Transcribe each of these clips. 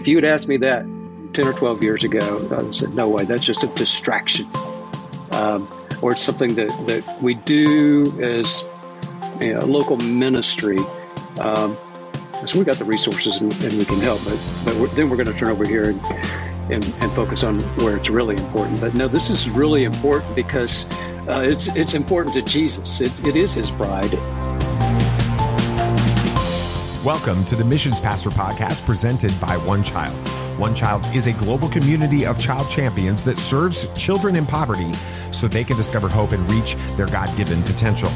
if you had asked me that 10 or 12 years ago, I said, no way, that's just a distraction. Um, or it's something that, that we do as you know, a local ministry. Um, so we got the resources and, and we can help, but, but we're, then we're going to turn over here and, and, and, focus on where it's really important. But no, this is really important because uh, it's, it's important to Jesus. It, it is his bride. Welcome to the Missions Pastor Podcast presented by One Child. One Child is a global community of child champions that serves children in poverty so they can discover hope and reach their God given potential.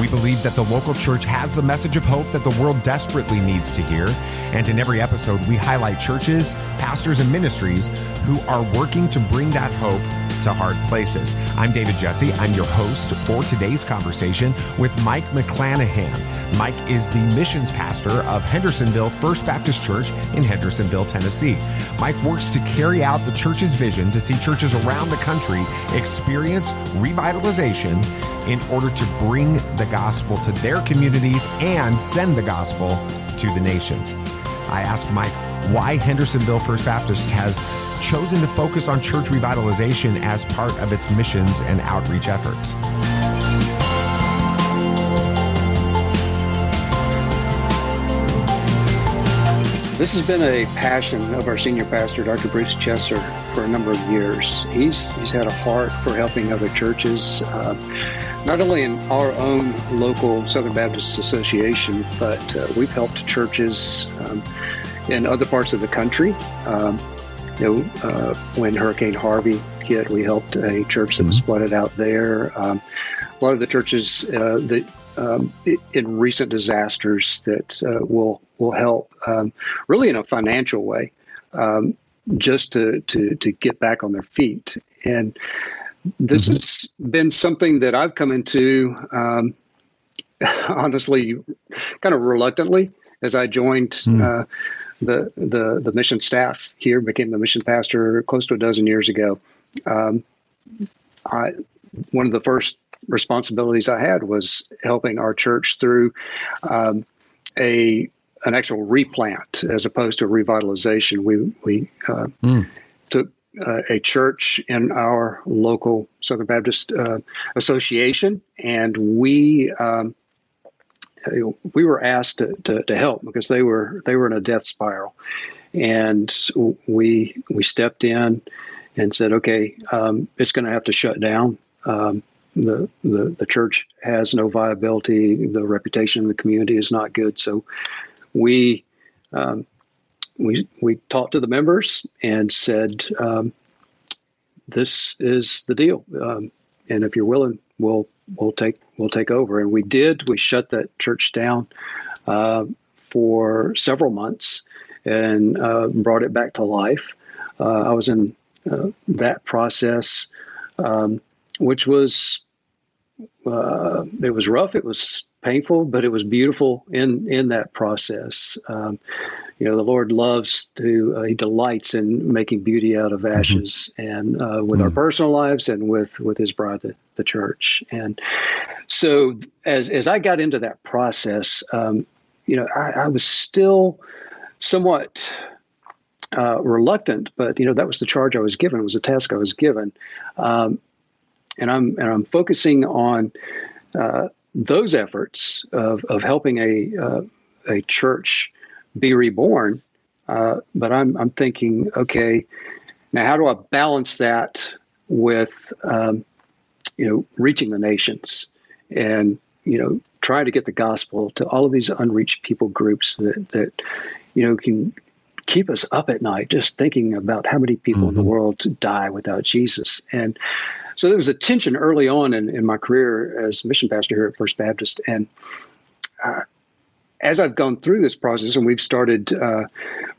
We believe that the local church has the message of hope that the world desperately needs to hear. And in every episode, we highlight churches, pastors, and ministries who are working to bring that hope to hard places. I'm David Jesse. I'm your host for today's conversation with Mike McLanahan. Mike is the missions pastor of Hendersonville First Baptist Church in Hendersonville, Tennessee. Mike works to carry out the church's vision to see churches around the country experience revitalization in order to bring the gospel to their communities and send the gospel to the nations. I asked Mike why Hendersonville First Baptist has chosen to focus on church revitalization as part of its missions and outreach efforts. This has been a passion of our senior pastor, Dr. Bruce Chesser, for a number of years. He's he's had a heart for helping other churches, uh, not only in our own local Southern Baptist Association, but uh, we've helped churches um, in other parts of the country. Um, you know, uh, when Hurricane Harvey hit, we helped a church that was mm-hmm. flooded out there. Um, a lot of the churches uh, that um, in recent disasters that uh, will will help um, really in a financial way um, just to, to to get back on their feet and this mm-hmm. has been something that I've come into um, honestly kind of reluctantly as I joined mm. The the the mission staff here became the mission pastor close to a dozen years ago um, I one of the first responsibilities I had was helping our church through um, a an actual replant as opposed to a revitalization. We we uh, mm. took uh, a church in our local Southern Baptist uh, Association, and we. Um, we were asked to, to, to, help because they were they were in a death spiral, and we we stepped in and said, okay, um, it's going to have to shut down. Um, the, the the church has no viability. The reputation in the community is not good. So we um, we we talked to the members and said, um, "This is the deal, um, and if you're willing, we'll we'll take we'll take over." And we did. We shut that church down uh, for several months and uh, brought it back to life. Uh, I was in uh, that process. Um, which was uh, it was rough. It was painful, but it was beautiful in in that process. Um, you know, the Lord loves to uh, He delights in making beauty out of mm-hmm. ashes, mm-hmm. and uh, with mm-hmm. our personal lives and with with His bride, the, the church. And so, as as I got into that process, um, you know, I, I was still somewhat uh, reluctant, but you know that was the charge I was given. It was a task I was given, um, and I'm and I'm focusing on uh, those efforts of of helping a uh, a church be reborn. Uh, but I'm I'm thinking, okay, now how do I balance that with um, you know reaching the nations and you know trying to get the gospel to all of these unreached people groups that that you know can keep us up at night just thinking about how many people mm-hmm. in the mm-hmm. world die without Jesus and so there was a tension early on in, in my career as mission pastor here at First Baptist. And uh, as I've gone through this process and we've started uh,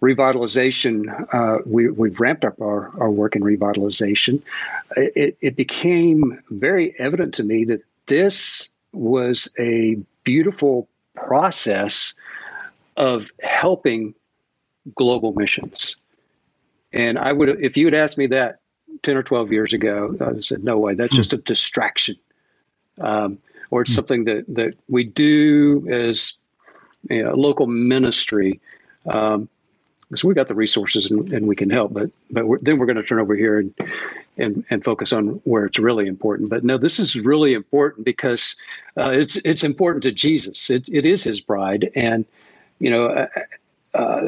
revitalization, uh, we, have ramped up our, our work in revitalization. It, it became very evident to me that this was a beautiful process of helping global missions. And I would, if you had asked me that 10 or 12 years ago, I said, no way, that's hmm. just a distraction. Um, or it's hmm. something that, that we do as you know, local ministry. Um, so we got the resources and, and we can help, but but we're, then we're going to turn over here and, and and focus on where it's really important. But no, this is really important because uh, it's it's important to Jesus. It it is His bride, and you know, uh, uh,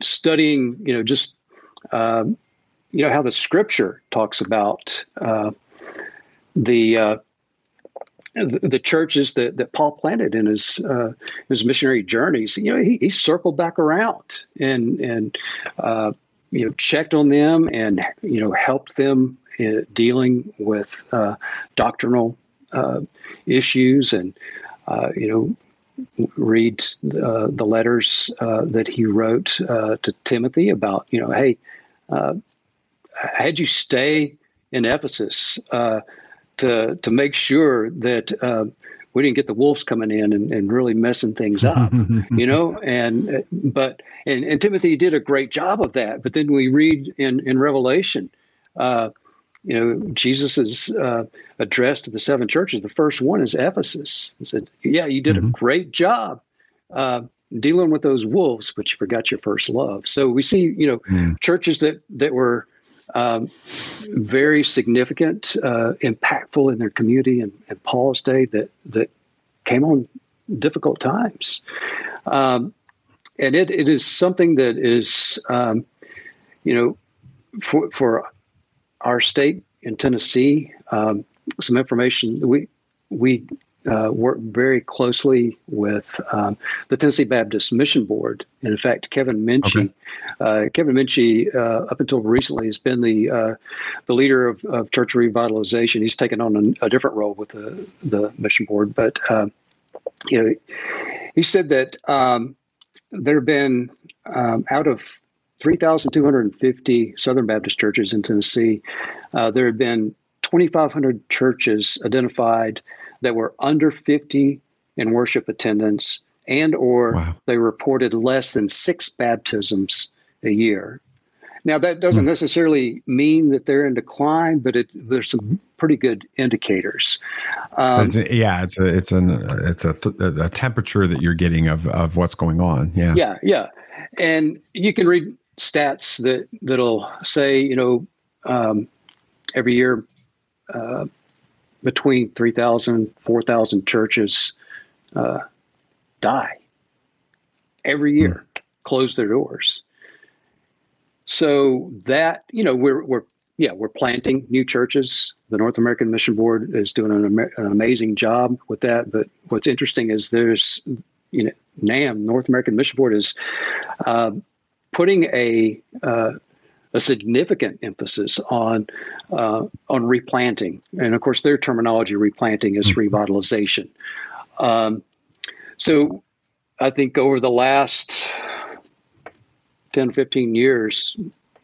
studying you know just um, you know how the Scripture talks about uh, the uh, churches that, that Paul planted in his uh, his missionary journeys, you know, he, he circled back around and and uh, you know checked on them and you know helped them dealing with uh, doctrinal uh, issues and uh, you know read uh, the letters that he wrote to Timothy about you know hey had you stay in Ephesus to to make sure that uh, we didn't get the wolves coming in and, and really messing things up, you know. And but and, and Timothy did a great job of that. But then we read in in Revelation, uh, you know, Jesus uh, address to the seven churches. The first one is Ephesus. He said, "Yeah, you did mm-hmm. a great job." Uh, dealing with those wolves, but you forgot your first love. So we see, you know, mm. churches that that were um, very significant, uh, impactful in their community and, and Paul's day that that came on difficult times. Um, and it, it is something that is, um, you know, for, for our state in Tennessee, um, some information we we uh, work very closely with um, the Tennessee Baptist Mission Board. And in fact, Kevin Minchey, okay. uh, Kevin Minchey, uh, up until recently, has been the uh, the leader of, of, church revitalization. He's taken on a, a, different role with the the Mission Board, but uh, you know, he said that um, there have been um, out of 3,250 Southern Baptist churches in Tennessee, uh, there have been 2,500 churches identified that were under 50 in worship attendance and or wow. they reported less than six baptisms a year. Now that doesn't hmm. necessarily mean that they're in decline, but it, there's some pretty good indicators. Um, it's a, yeah, it's a it's an it's a, a temperature that you're getting of of what's going on. Yeah, yeah, yeah, and you can read stats that that'll say you know um, every year uh, between 3,000, 4,000 churches uh, die every year, mm. close their doors. So that, you know, we're, we're, yeah, we're planting new churches. The North American Mission Board is doing an, an amazing job with that. But what's interesting is there's, you know, NAM, North American Mission Board, is uh, putting a uh, a significant emphasis on uh, on replanting, and of course, their terminology replanting is mm-hmm. revitalization. Um, so, I think over the last 10, 15 years,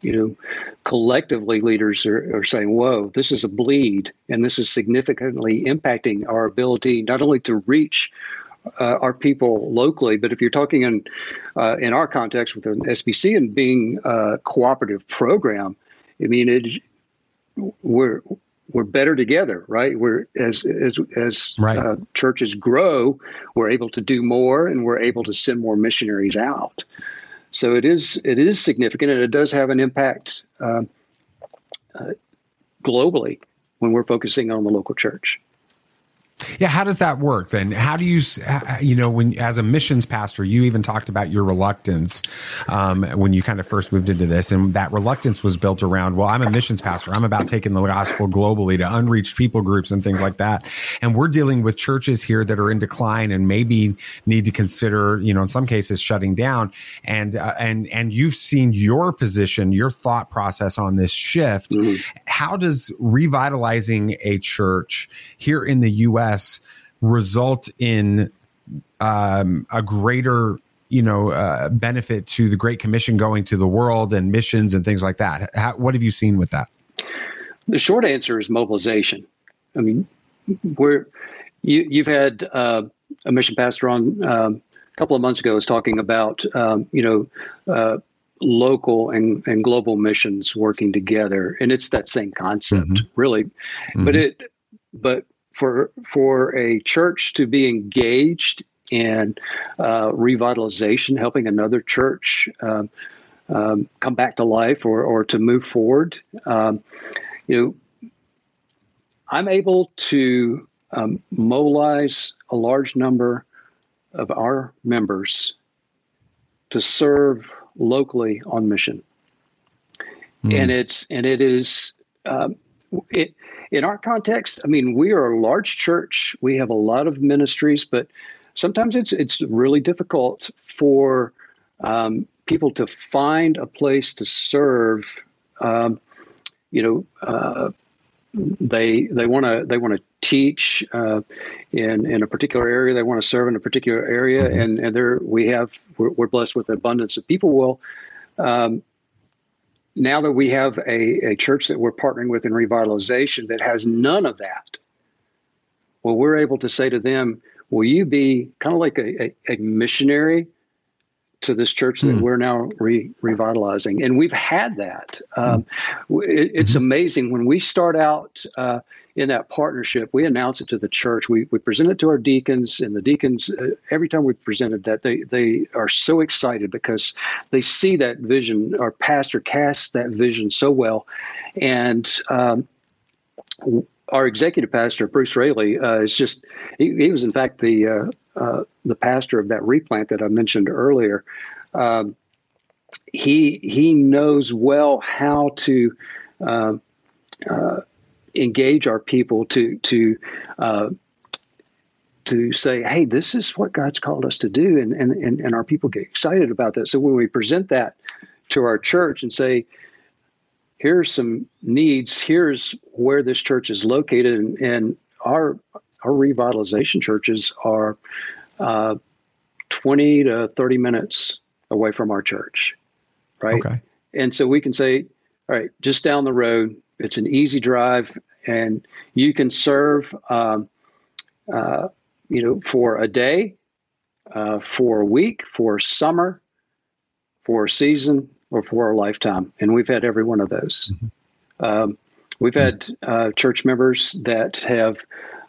you know, collectively leaders are, are saying, whoa, this is a bleed, and this is significantly impacting our ability not only to reach uh, our people locally. But if you're talking in uh, in our context with an SBC and being a cooperative program, I mean, it, we're we're better together, right? We're as as as right. uh, churches grow, we're able to do more, and we're able to send more missionaries out. So it is it is significant, and it does have an impact uh, uh, globally when we're focusing on the local church. Yeah, how does that work then? How do you, you know, when as a missions pastor, you even talked about your reluctance um, when you kind of first moved into this, and that reluctance was built around, well, I'm a missions pastor. I'm about taking the gospel globally to unreached people groups and things like that, and we're dealing with churches here that are in decline and maybe need to consider, you know, in some cases shutting down. And uh, and and you've seen your position, your thought process on this shift. Mm-hmm. How does revitalizing a church here in the U.S result in um, a greater you know uh, benefit to the Great Commission going to the world and missions and things like that. How, what have you seen with that? The short answer is mobilization. I mean, we're you, you've had uh, a mission pastor on um, a couple of months ago was talking about um, you know uh, local and, and global missions working together, and it's that same concept, mm-hmm. really. Mm-hmm. But it but for for a church to be engaged in uh, revitalization, helping another church um, um, come back to life or, or to move forward. Um, you know, I'm able to um, mobilize a large number of our members to serve locally on mission. Mm. And it's and it is um, it in our context. I mean, we are a large church. We have a lot of ministries, but sometimes it's it's really difficult for um, people to find a place to serve. Um, you know, uh, they they want to they want to teach uh, in in a particular area. They want to serve in a particular area, mm-hmm. and and there we have we're, we're, blessed with an abundance of people. Well, um, now that we have a, a church that we're partnering with in revitalization that has none of that, well, we're able to say to them, "Will you be kind of like a, a, a missionary to this church that mm. we're now re- revitalizing. And we've had that. Um, it, it's mm-hmm. amazing when we start out uh, in that partnership, we announce it to the church. We, we present it to our deacons, and the deacons, uh, every time we presented that, they, they are so excited because they see that vision. Our pastor casts that vision so well. And um, our executive pastor, Bruce Raley, uh, is just, he, he, was in fact the, uh, uh, the pastor of that replant that I mentioned earlier. Um, he, he knows well how to uh, engage our people to, to, to say, hey, this is what God's called us to do. And, and, and, and our people get excited about that. So when we present that to our church and say, here's some needs. Here's where this church is located, and, and our our revitalization churches are uh, 20 to 30 minutes away from our church, right? Okay. And so we can say, all right, just down the road, it's an easy drive, and you can serve, um, uh, you know, for a day, uh, for a week, for summer, for a season, or for a lifetime. And we've had every one of those. Mm-hmm. Um, we've had uh, church members that have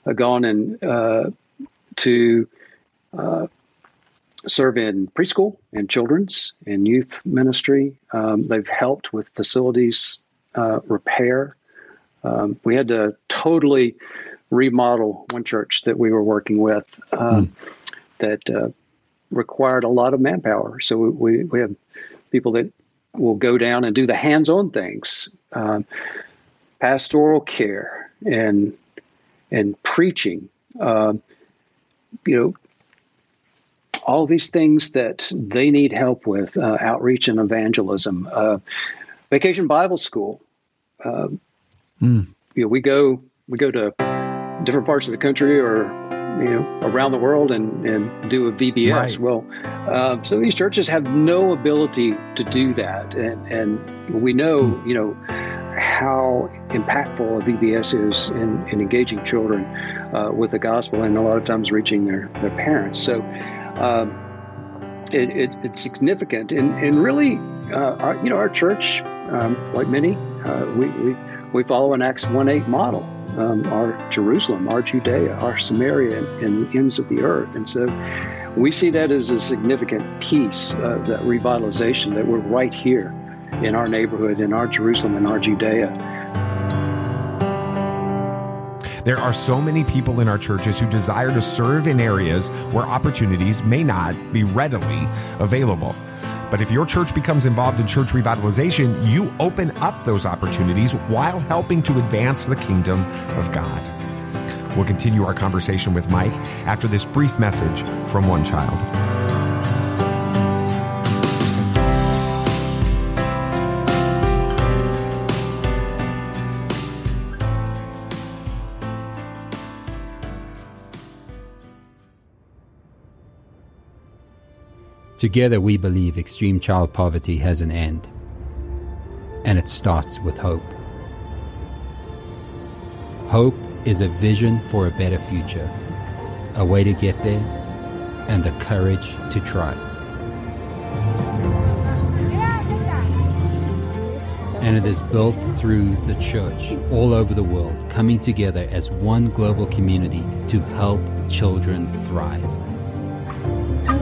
uh, gone and uh, to uh, serve in preschool and children's and youth ministry. Um, they've helped with facilities uh, repair. Um, we had to totally remodel one church that we were working with mm. that uh, required a lot of manpower. So we, we have people that will go down and do the hands-on things, um, pastoral care and and preaching. Um, you know, all these things that they need help with, uh, outreach and evangelism, uh, vacation Bible school. Mm. You know, we go we go to different parts of the country or you know around the world and and do a VBS. Right. Well, uh, so these churches have no ability to do that, and and we know hmm. you know how impactful a VBS is in, in engaging children uh, with the gospel, and a lot of times reaching their their parents. So. Um, it, it, it's significant, and and really, uh, our, you know, our church, um, like many, uh, we, we we follow an Acts one eight model um, our Jerusalem, our Judea, our Samaria, and, the ends of the earth. And so we see that as a significant piece of that revitalization that we're right here in our neighborhood, in our Jerusalem, in our Judea. There are so many people in our churches who desire to serve in areas where opportunities may not be readily available. But if your church becomes involved in church revitalization, you open up those opportunities while helping to advance the kingdom of God. We'll continue our conversation with Mike after this brief message from One Child. Together, we believe extreme child poverty has an end, and it starts with hope. Hope is a vision for a better future, a way to get there, and the courage to try. And it is built through the church all over the world, coming together as one global community to help children thrive.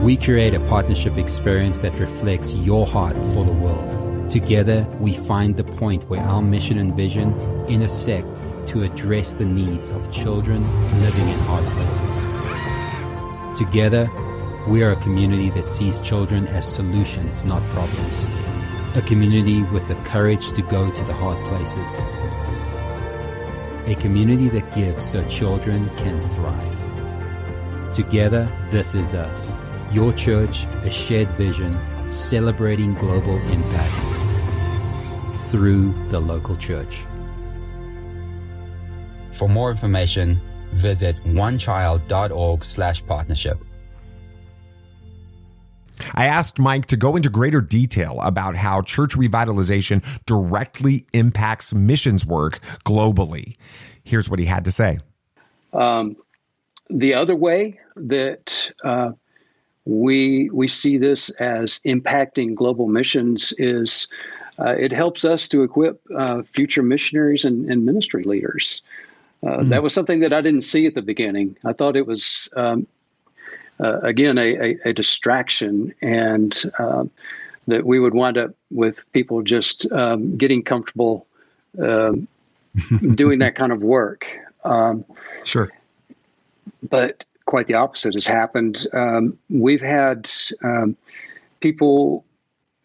We create a partnership experience that reflects your heart for the world. Together, we find the point where our mission and vision intersect to address the needs of children living in hard places. Together, we are a community that sees children as solutions, not problems. A community with the courage to go to the hard places. A community that gives so children can thrive. Together, this is us. Your church, a shared vision, celebrating global impact through the local church. For more information, visit onechild.org slash partnership. I asked Mike to go into greater detail about how church revitalization directly impacts missions work globally. Here's what he had to say. Um, the other way that uh, we we see this as impacting global missions is uh, it helps us to equip uh, future missionaries and, and ministry leaders. Mm. That was something that I didn't see at the beginning. I thought it was um, uh, again a, a, a, distraction and uh, that we would wind up with people just um, getting comfortable um, doing that kind of work. Um, sure. But quite the opposite has happened. Um, we've had um, people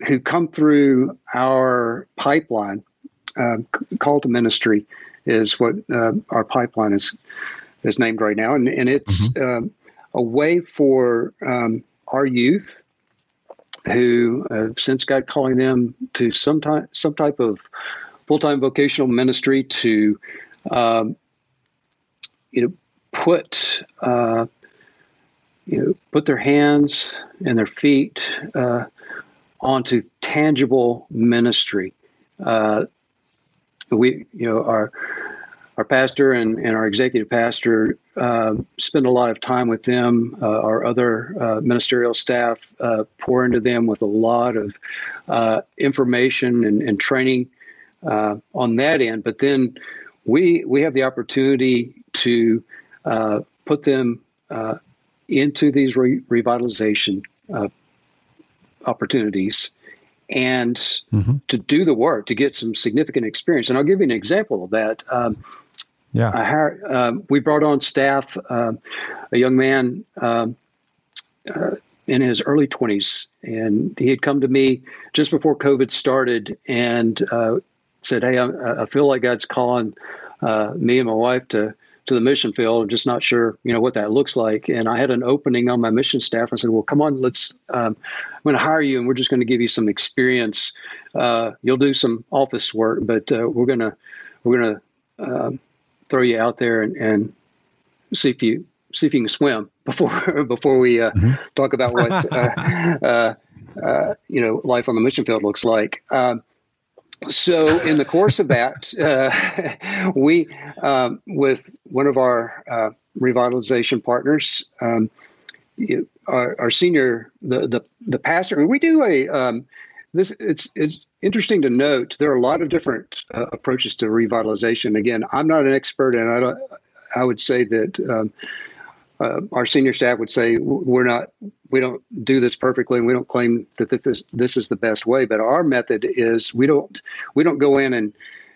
who come through our pipeline, uh, call to ministry is what uh, our pipeline is is named right now, and and it's mm-hmm. Um, a way for um, our youth who have since God calling them to some type, some type of full time vocational ministry to, um, you know, put uh, you know put their hands and their feet uh, onto tangible ministry. Uh, we you know our our pastor and, and our executive pastor uh, spend a lot of time with them. Uh, our other uh, ministerial staff uh, pour into them with a lot of uh, information and, and training uh, on that end. But then we we have the opportunity to put them into these re- revitalization opportunities and mm-hmm. to do the work to get some significant experience. And I'll give you an example of that. Um, yeah, hired, um, we brought on staff um, a young man um, uh, in his early 20s, and he had come to me just before COVID started and uh, said, "Hey, I, I, feel like God's calling uh, me and my wife to." To the mission field, I'm just not sure, you know, what that looks like. And I had an opening on my mission staff. I said, "Well, come on, let's. Um, I'm going to hire you, and we're just going to give you some experience. Uh, you'll do some office work, but uh, we're going to we're going to um, throw you out there and, and see if you see if you can swim before before we uh, mm-hmm. talk about what uh, uh, uh, you know life on the mission field looks like. Um, so in the course of that, uh, we um, with one of our uh, revitalization partners. Um, our, our, senior, the, the the pastor, and we do a um, this it's it's interesting to note there are a lot of different uh, approaches to revitalization. Again, I'm not an expert, and I don't. I would say that um, uh, our senior staff would say we're not we don't do this perfectly, and we don't claim that this this is the best way. But our method is we don't we don't go in and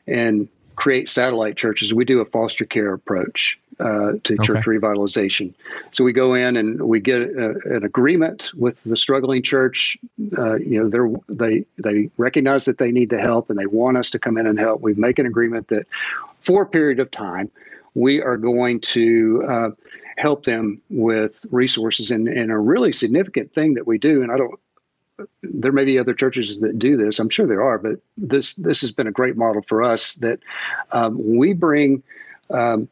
and create satellite churches. We do a foster care approach uh, to okay. church revitalization. So we go in and we get a, an agreement with the struggling church. Uh, you know, they they recognize that they need the help and they want us to come in and help. We make an agreement that for a period of time, we are going to uh, help them with resources. And, and a really significant thing that we do, and I don't there may be other churches that do this. I'm sure there are, but this this has been a great model for us that um, we bring um,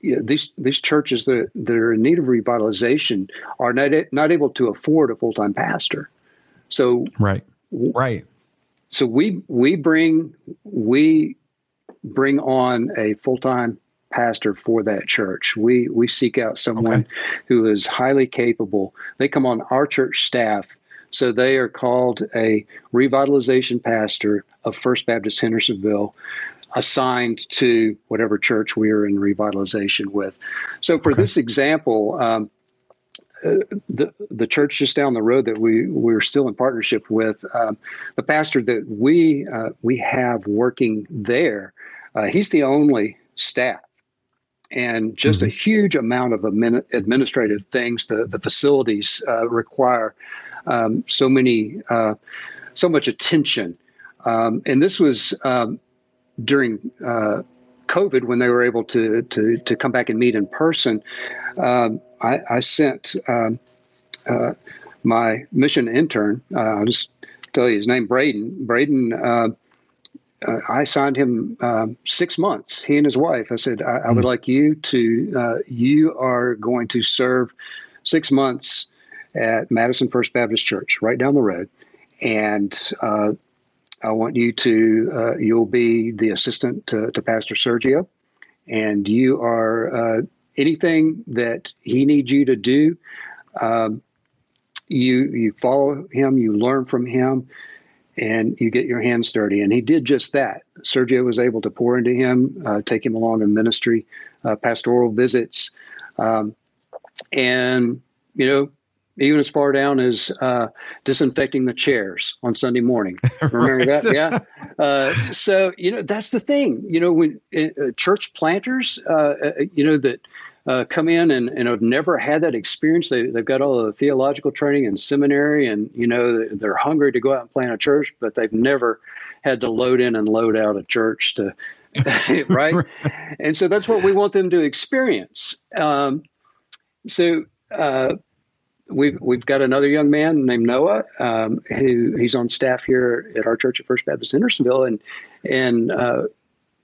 you know, these these churches that, that are in need of revitalization are not not able to afford a full time pastor. So right, right. So we we bring we bring on a full time pastor for that church. We we seek out someone okay. who is highly capable. They come on our church staff. So they are called a revitalization pastor of First Baptist Hendersonville assigned to whatever church we are in revitalization with. So for okay. this example, um, the the church just down the road that we we're still in partnership with, um, the pastor that we uh, we have working there, uh, he's the only staff, and just mm-hmm. a huge amount of admin, administrative things the the facilities uh, require, um, so many uh, so much attention, um, and this was um, during. Uh, COVID, when they were able to to to come back and meet in person, um, I, I, sent um, uh, my mission intern. Uh, I'll just tell you his name, Braden. Braden. Uh, I signed him um, six months. He and his wife. I said, I, I would hmm. like you to. Uh, you are going to serve six months at Madison First Baptist Church, right down the road, and uh, I want you to, uh, you'll be the assistant to, to Pastor Sergio, and you are uh, anything that he needs you to do. Um, you you follow him, you learn from him, and you get your hands dirty. And he did just that. Sergio was able to pour into him, uh, take him along in ministry, uh, pastoral visits, um, and you know even as far down as uh, disinfecting the chairs on Sunday morning. Remember right. that? Yeah. Uh, so you know that's the thing. You know when uh, church planters, uh, uh, you know that. Uh, come in and, and have never had that experience. They, they've got all the theological training and seminary, and you know they're hungry to go out and plant a church, but they've never had to load in and load out a church to, right? And so that's what we want them to experience. Um, so uh, we've we've got another young man named Noah um, who he's on staff here at our church at First Baptist Hendersonville, and and uh,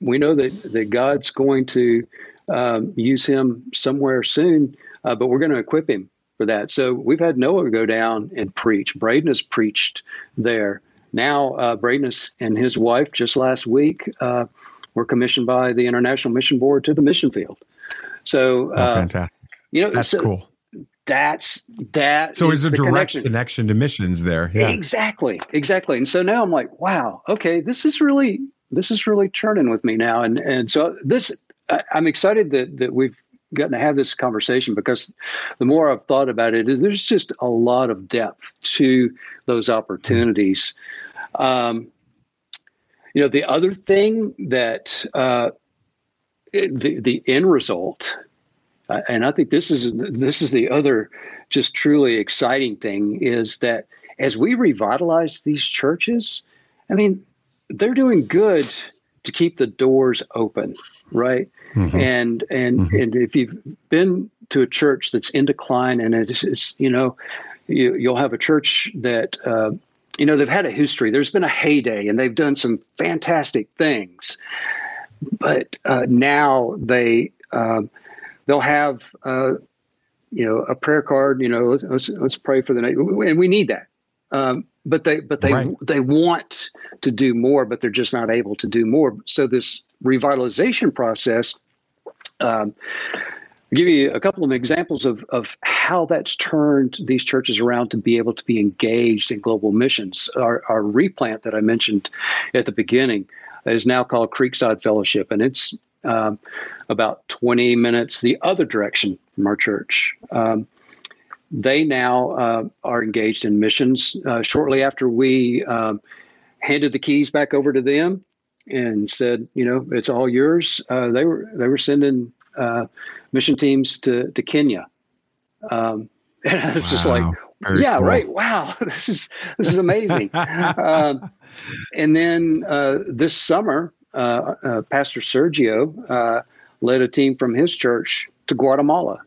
we know that that God's going to um, use him somewhere soon, uh, but we're going to equip him for that. So we've had Noah go down and preach. Braden has preached there. Now uh, Braden and his wife just last week uh, were commissioned by the International Mission Board to the mission field. So oh, uh, fantastic! You know that's so, cool that's that. So is a direct connection. connection. to missions there. Yeah. Exactly. Exactly. And so now I'm like, wow, okay, this is really this is really churning with me now. And and so this I'm excited that that we've gotten to have this conversation because the more I've thought about it, there's just a lot of depth to those opportunities. Um, you know, the other thing that uh, the the end result uh, and I think this is this is the other just truly exciting thing is that as we revitalize these churches, I mean, they're doing good to keep the doors open, right? Mm-hmm. And and mm-hmm. and if you've been to a church that's in decline and it's, it's you know, you, you'll have a church that. Uh, you know they've had a history there's been a heyday and they've done some fantastic things but uh, now they um, they'll have uh, you know a prayer card. You know, let's let's, let's pray for the night, and we need that. Um, but they but they right. they want to do more, but they're just not able to do more. So this revitalization process. Um, give you a couple of examples of, of how that's turned these churches around to be able to be engaged in global missions. Our, our replant that I mentioned at the beginning is now called Creekside Fellowship, and it's um, about 20 minutes the other direction from our church. Um, they now uh, are engaged in missions. Uh, shortly after we um, handed the keys back over to them and said, you know, it's all yours. Uh, they were they were sending uh, mission teams to to Kenya, um, and I was wow. just like, Very yeah, cool. right. Wow, this is this is amazing. Um, and then uh, this summer, uh, uh, Pastor Sergio uh, led a team from his church to Guatemala,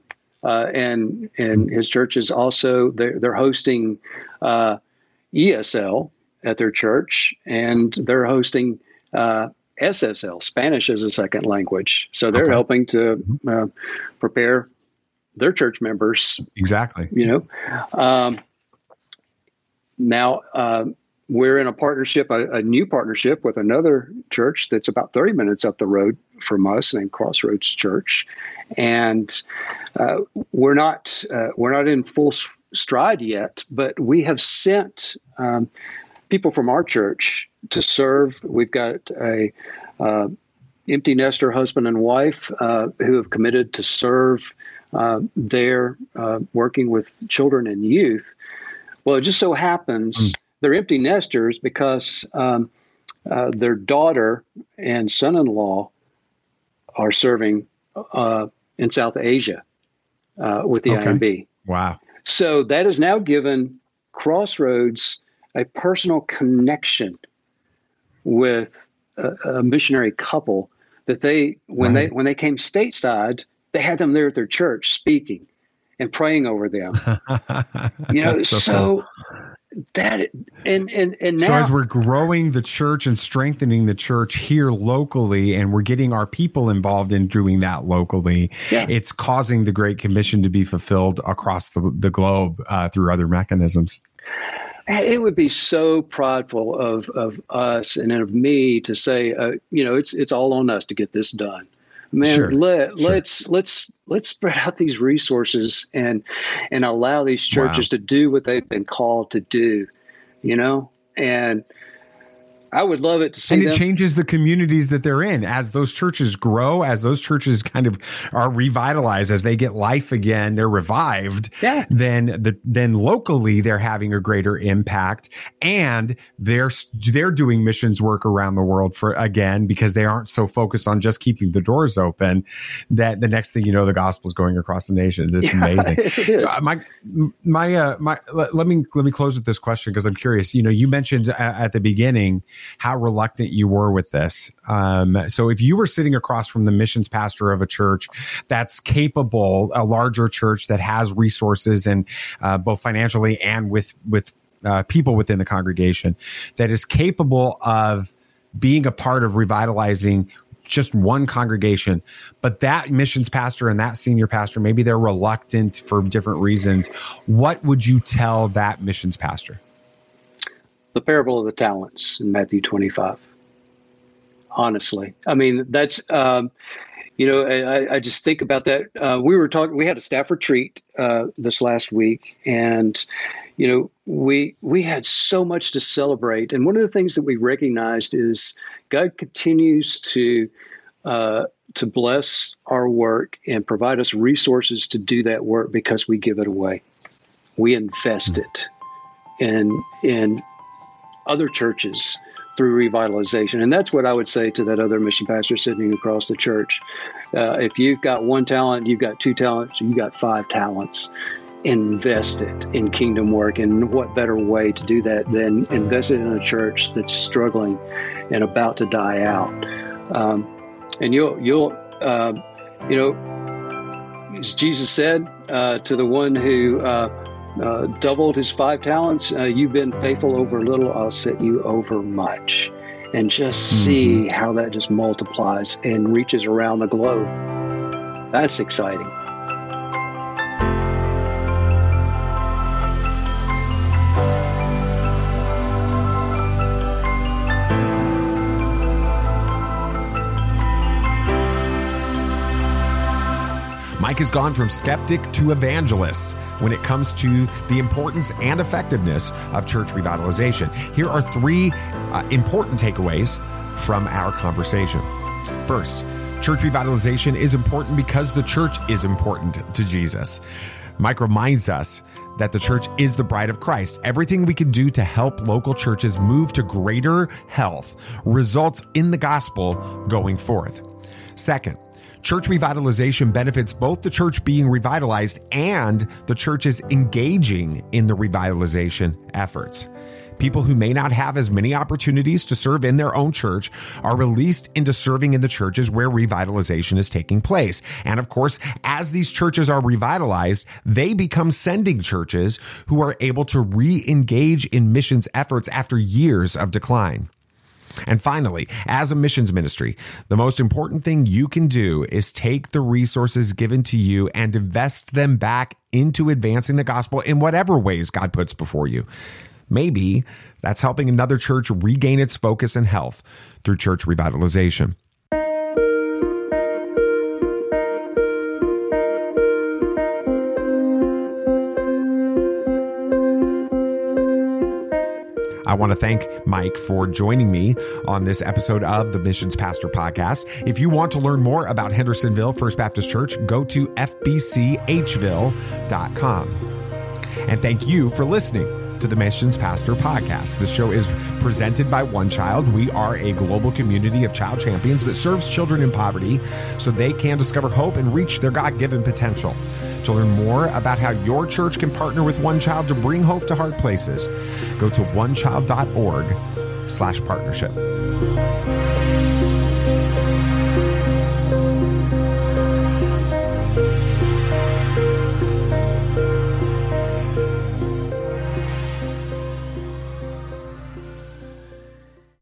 and and his church is also they're, they're hosting ESL at their church, and they're hosting SSL, Spanish as a second language. So they're okay. helping to uh, prepare their church members. Exactly. You know, um, now uh, we're in a partnership, a, a, new partnership with another church that's about 30 minutes up the road from us, named Crossroads Church, and uh, we're not uh, we're not in full stride yet, but we have sent um, people from our church to serve. We've got a uh, empty nester husband and wife uh, who have committed to serve uh, there uh, working with children and youth. Well, it just so happens mm. they're empty nesters because um, uh, their daughter and son in law are serving uh, in South Asia uh, with the okay. IMB. Wow. So that has now given Crossroads a personal connection with a, a missionary couple that they when right. they when they came stateside they had them there at their church speaking and praying over them you know so, so that and and and now, so as we're growing the church and strengthening the church here locally and we're getting our people involved in doing that locally yeah. it's causing the great commission to be fulfilled across the, the globe uh, through other mechanisms it would be so prideful of of us and of me to say, uh, you know, it's it's all on us to get this done. Man, sure, let sure. let's let's let's spread out these resources and and allow these churches wow. to do what they've been called to do. You know, and I would love it to see. And it them. changes the communities that they're in as those churches grow, as those churches kind of are revitalized, as they get life again, they're revived. Yeah. Then the then locally they're having a greater impact, and they're they're doing missions work around the world for again because they aren't so focused on just keeping the doors open. That the next thing you know, the gospel's going across the nations. It's yeah, amazing. It uh, my my uh, my let, let me let me close with this question because I'm curious. You know, you mentioned at the beginning how reluctant you were with this. Um, so if you were sitting across from the missions pastor of a church that's capable, a larger church that has resources and uh, both financially and with with uh, people within the congregation that is capable of being a part of revitalizing just one congregation, but that missions pastor and that senior pastor, maybe they're reluctant for different reasons. What would you tell that missions pastor? The parable of the talents in Matthew 25. Honestly, I mean, that's, um, you know, I, I, just think about that. Uh, we were talking, we had a staff retreat uh, this last week, and, you know, we we had so much to celebrate. And one of the things that we recognized is God continues to uh, to bless our work and provide us resources to do that work because we give it away. We invest it in in other churches through revitalization. And that's what I would say to that other mission pastor sitting across the church. Uh, if you've got one talent, you've got two talents, you've got five talents. Invest it in kingdom work. And what better way to do that than invest it in a church that's struggling and about to die out? Um, and you'll, you'll, uh, you know, as Jesus said uh, to the one who, uh, doubled his five talents. Uh, you've been faithful over little, I'll set you over much. And just mm-hmm. see how that just multiplies and reaches around the globe. That's exciting. Mike has gone from skeptic to evangelist when it comes to the importance and effectiveness of church revitalization. Here are three uh, important takeaways from our conversation. First, church revitalization is important because the church is important to Jesus. Mike reminds us that the church is the bride of Christ. Everything we can do to help local churches move to greater health results in the gospel going forth. Second, Church revitalization benefits both the church being revitalized and the churches engaging in the revitalization efforts. People who may not have as many opportunities to serve in their own church are released into serving in the churches where revitalization is taking place. And of course, as these churches are revitalized, they become sending churches who are able to re-engage in missions efforts after years of decline. And finally, as a missions ministry, the most important thing you can do is take the resources given to you and invest them back into advancing the gospel in whatever ways God puts before you. Maybe that's helping another church regain its focus and health through church revitalization. I want to thank Mike for joining me on this episode of the Missions Pastor Podcast. If you want to learn more about Hendersonville First Baptist Church, go to fbchville.com. And thank you for listening to the Missions Pastor Podcast. The show is presented by One Child. We are a global community of child champions that serves children in poverty so they can discover hope and reach their God given potential. To learn more about how your church can partner with OneChild to bring hope to hard places, go to onechild.org slash partnership.